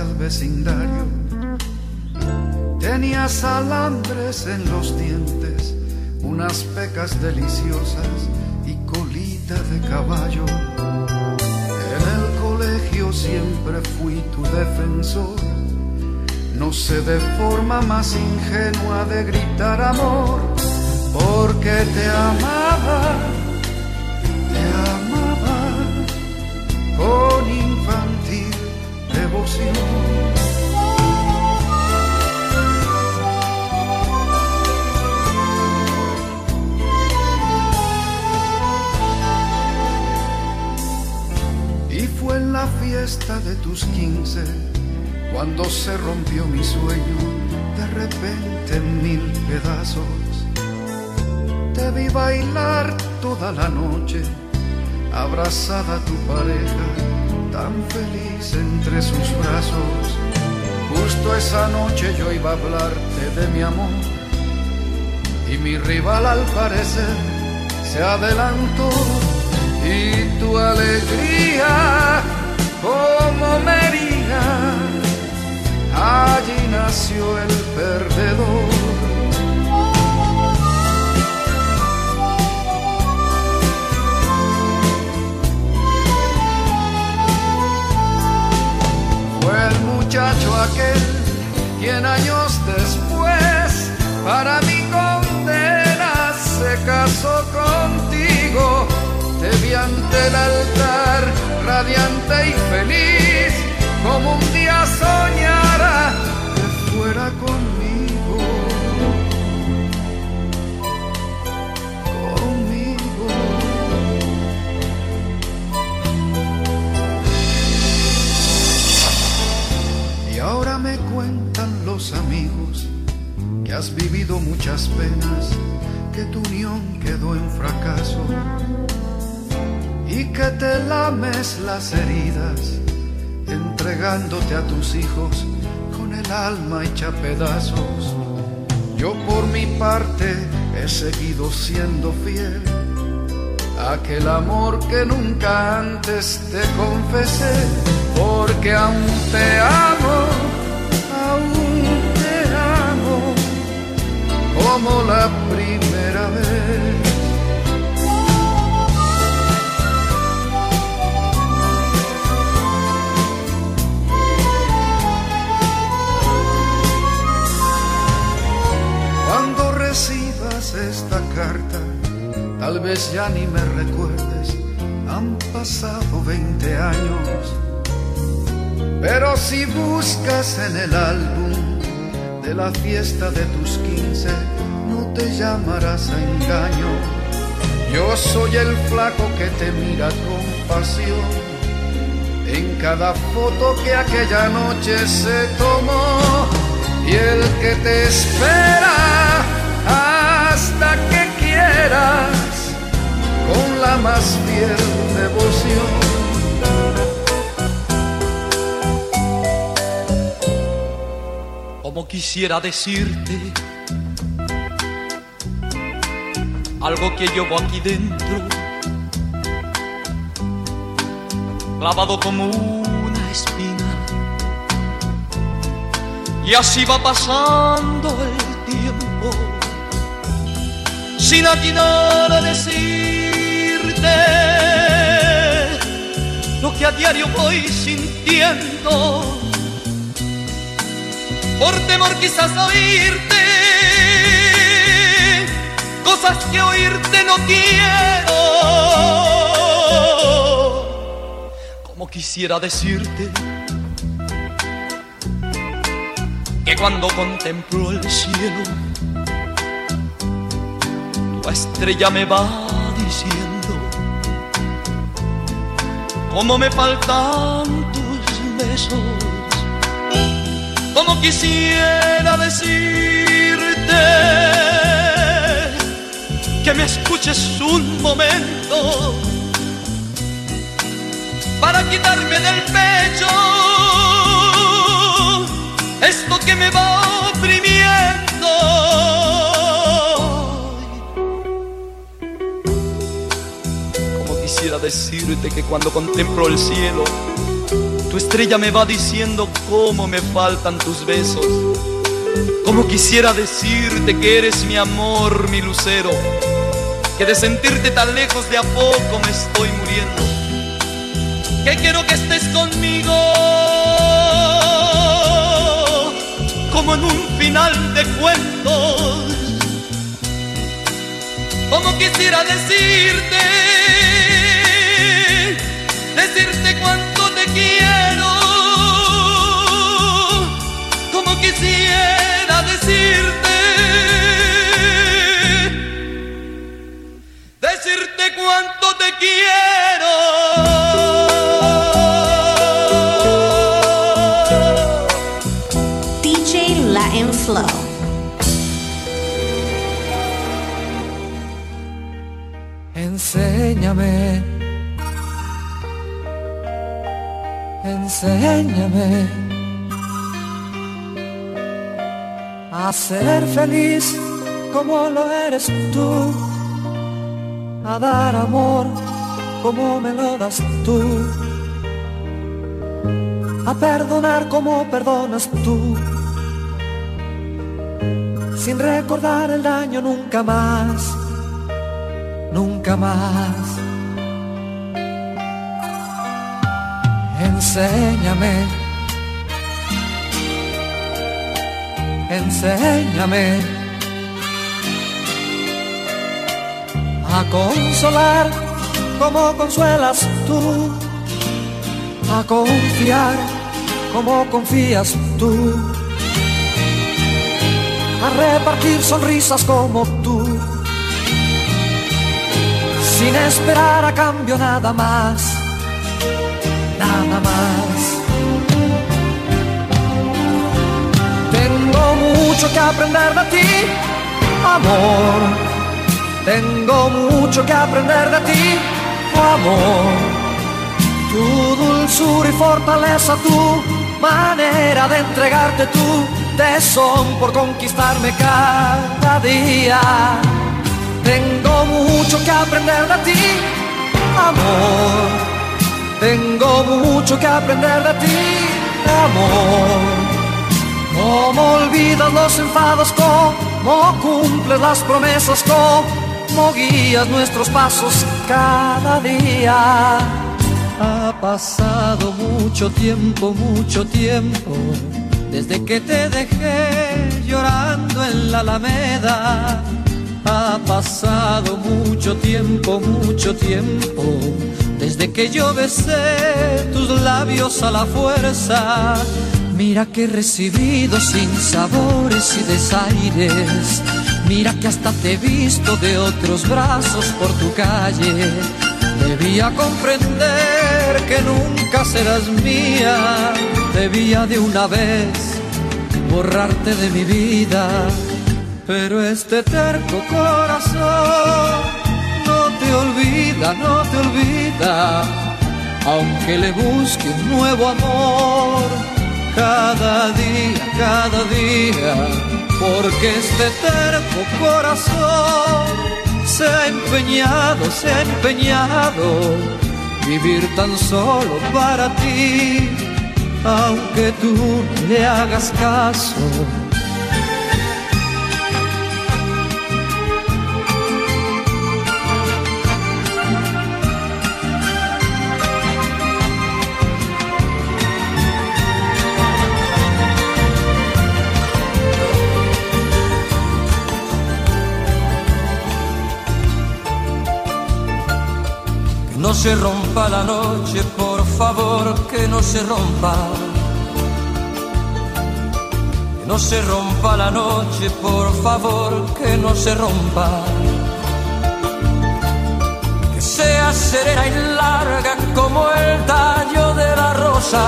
al vecindario. Tenías alambres en los dientes, unas pecas deliciosas y colita de caballo. En el colegio siempre fui tu defensor. No sé de forma más ingenua de gritar amor, porque te amaba, devoción. Y fue en la fiesta de tus quince cuando se rompió mi sueño de repente en mil pedazos. Te vi bailar toda la noche, abrazada a tu pareja, tan feliz entre sus brazos. Justo esa noche yo iba a hablarte de mi amor y mi rival al parecer se adelantó y tu alegría como me hería, allí nació el perdedor. Muchacho aquel quien años después que has vivido muchas penas, que tu unión quedó en fracaso y que te lames las heridas, entregándote a tus hijos con el alma hecha pedazos. Yo por mi parte he seguido siendo fiel a aquel amor que nunca antes te confesé, porque aún te amo, como la primera vez. Cuando recibas esta carta, tal vez ya ni me recuerdes, han pasado 20 años. Pero si buscas en el álbum de la fiesta de tus 15, no te llamarás a engaño. Yo soy el flaco que te mira con pasión en cada foto que aquella noche se tomó y el que te espera hasta que quieras con la más fiel devoción. como quisiera decirte algo que llevo aquí dentro, clavado como una espina. Y así va pasando el tiempo, sin atinar a decirte. Lo que a diario voy sintiendo. Por temor quizás a oírte cosas que oírte no quiero. Como quisiera decirte que cuando contemplo el cielo, tu estrella me va diciendo cómo me faltan tus besos como quisiera decirte que me escuches un momento para quitarme del pecho esto que me va oprimiendo. Como quisiera decirte que cuando contemplo el cielo, tu estrella me va diciendo cómo me faltan tus besos. Como quisiera decirte que eres mi amor, mi lucero, que de sentirte tan lejos de a poco me estoy muriendo. Que quiero que estés conmigo, como en un final de cuentos. Como quisiera decirte, cuánto te quiero. DJ Latin Flow. Enséñame, enséñame a ser feliz como lo eres tú, a dar amor como me lo das tú, a perdonar como perdonas tú, sin recordar el daño nunca más nunca más. Enséñame, enséñame a consolar como consuelas tú, a confiar como confías tú, a repartir sonrisas como tú sin esperar a cambio nada más, nada más. Tengo mucho que aprender de ti, amor. Tengo mucho que aprender de ti, amor. Tu dulzura y fortaleza, tu manera de entregarte tu tesón por conquistarme cada día. Tengo mucho que aprender de ti, amor. Tengo mucho que aprender de ti, amor. Cómo olvidas los enfados, cómo cumples las promesas, cómo guías nuestros pasos cada día. Ha pasado mucho tiempo, mucho tiempo, desde que te dejé llorando en la alameda ha pasado mucho tiempo, mucho tiempo, desde que yo besé tus labios a la fuerza. Mira que he recibido sin sabores y desaires. Mira que hasta te he visto de otros brazos por tu calle. Debía comprender que nunca serás mía. Debía de una vez borrarte de mi vida pero este terco corazón no te olvida, no te olvida, aunque le busque un nuevo amor cada día, cada día, porque este terco corazón se ha empeñado, se ha empeñado vivir tan solo para ti, aunque tú le hagas caso se rompa la noche, por favor, que no se rompa. Que no se rompa la noche, por favor, que no se rompa. Que sea serena y larga como el tallo de la rosa.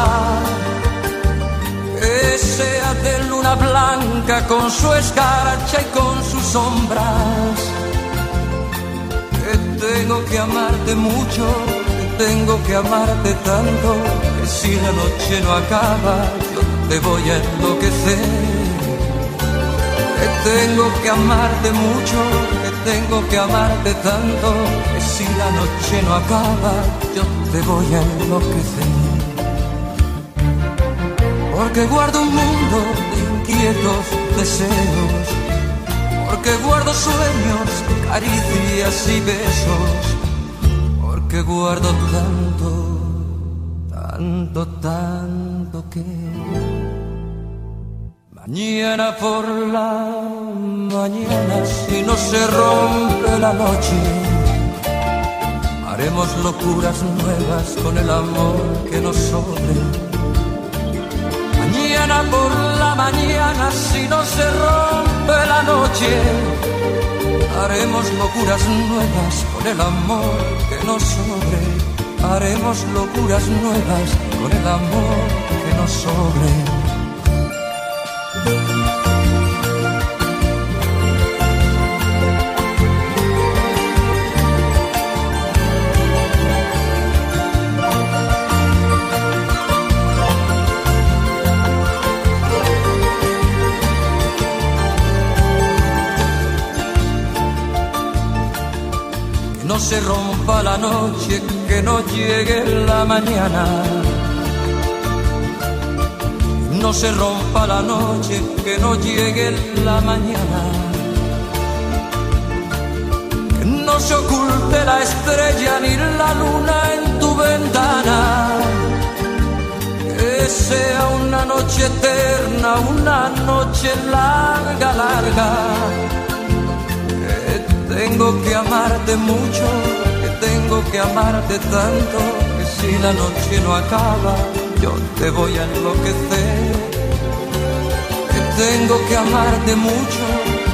Que sea de luna blanca con su escarcha y con sus sombras tengo que amarte mucho, tengo que amarte tanto, que si la noche no acaba, yo te voy a enloquecer. Que tengo que amarte mucho, que tengo que amarte tanto que si la noche no acaba yo te voy a enloquecer. Porque guardo un mundo de inquietos deseos, porque guardo sueños, caricias y besos, porque guardo tanto, tanto, tanto que... Mañana por la mañana, si no se rompe la noche, haremos locuras nuevas con el amor que nos sobre. Mañana por la mañana, si no se rompe la noche, haremos locuras nuevas con el amor que nos sobre. Haremos locuras nuevas con el amor que nos sobre. Se rompa la noche, que no llegue la mañana. No se rompa la noche, que no llegue la mañana. Que no se oculte la estrella ni la luna en tu ventana. Que sea una noche eterna, una noche larga, larga tengo que amarte mucho, que tengo que amarte tanto, que si la noche no acaba, yo te voy a enloquecer. Que tengo que amarte mucho,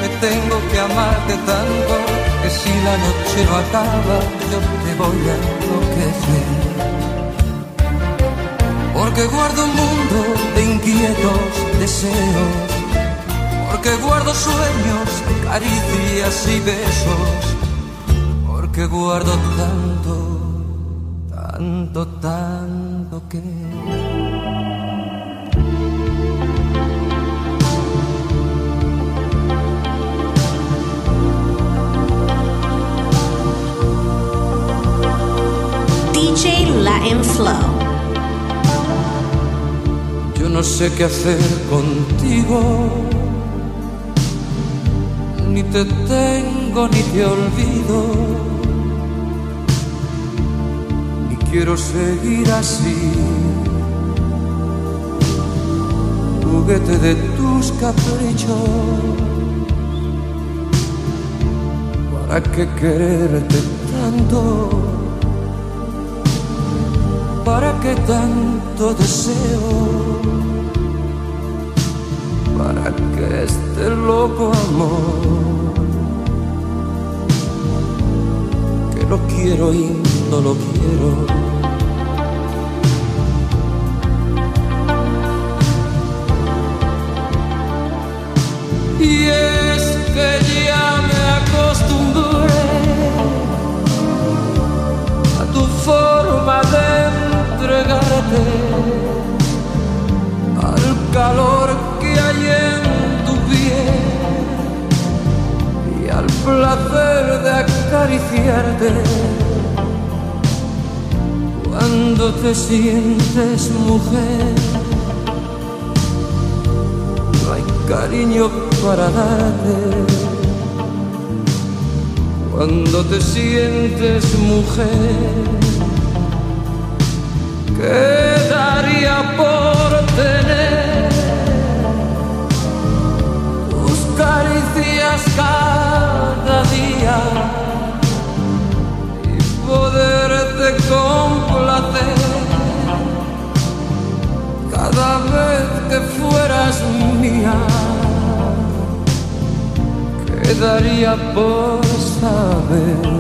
que tengo que amarte tanto, que si la noche no acaba, yo te voy a enloquecer. Porque guardo un mundo de inquietos deseos porque guardo sueños, caricias y besos, porque guardo tanto, tanto, tanto que... DJ Latin Flow. Yo no sé qué hacer contigo te tengo ni te olvido. Y quiero seguir así, juguete de tus caprichos. ¿Para qué quererte tanto? ¿Para qué tanto deseo? para que este loco amor lo quiero y no lo quiero. Y es que ya me acostumbré a tu forma de entregarte al calor placer de acariciarte. Cuando te sientes mujer, no hay cariño para darte. Cuando te sientes mujer, quedaría por tener caricias cada día y poderte complacer cada vez que fueras mía. Quedaría por saber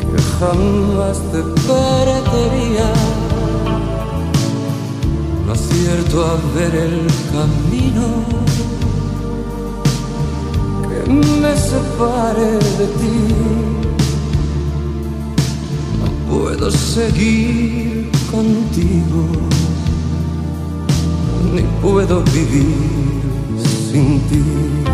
que jamás te perdería a ver el camino que me separe de ti. No puedo seguir contigo, ni puedo vivir sin ti.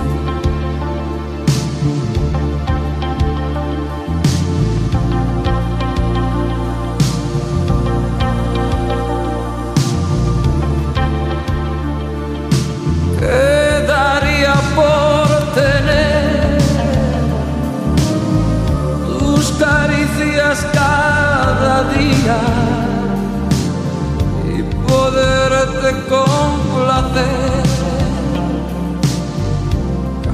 cada día y poderte complacer.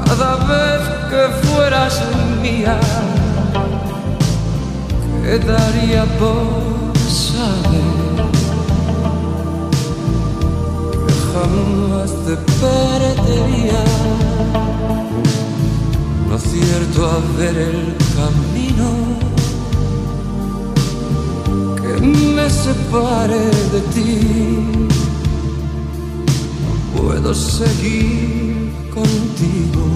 Cada vez que fueras mía quedaría por saber que jamás te perdería. No cierto a ver el camino. separe de ti. No puedo seguir contigo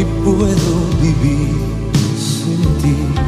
y puedo vivir sin ti.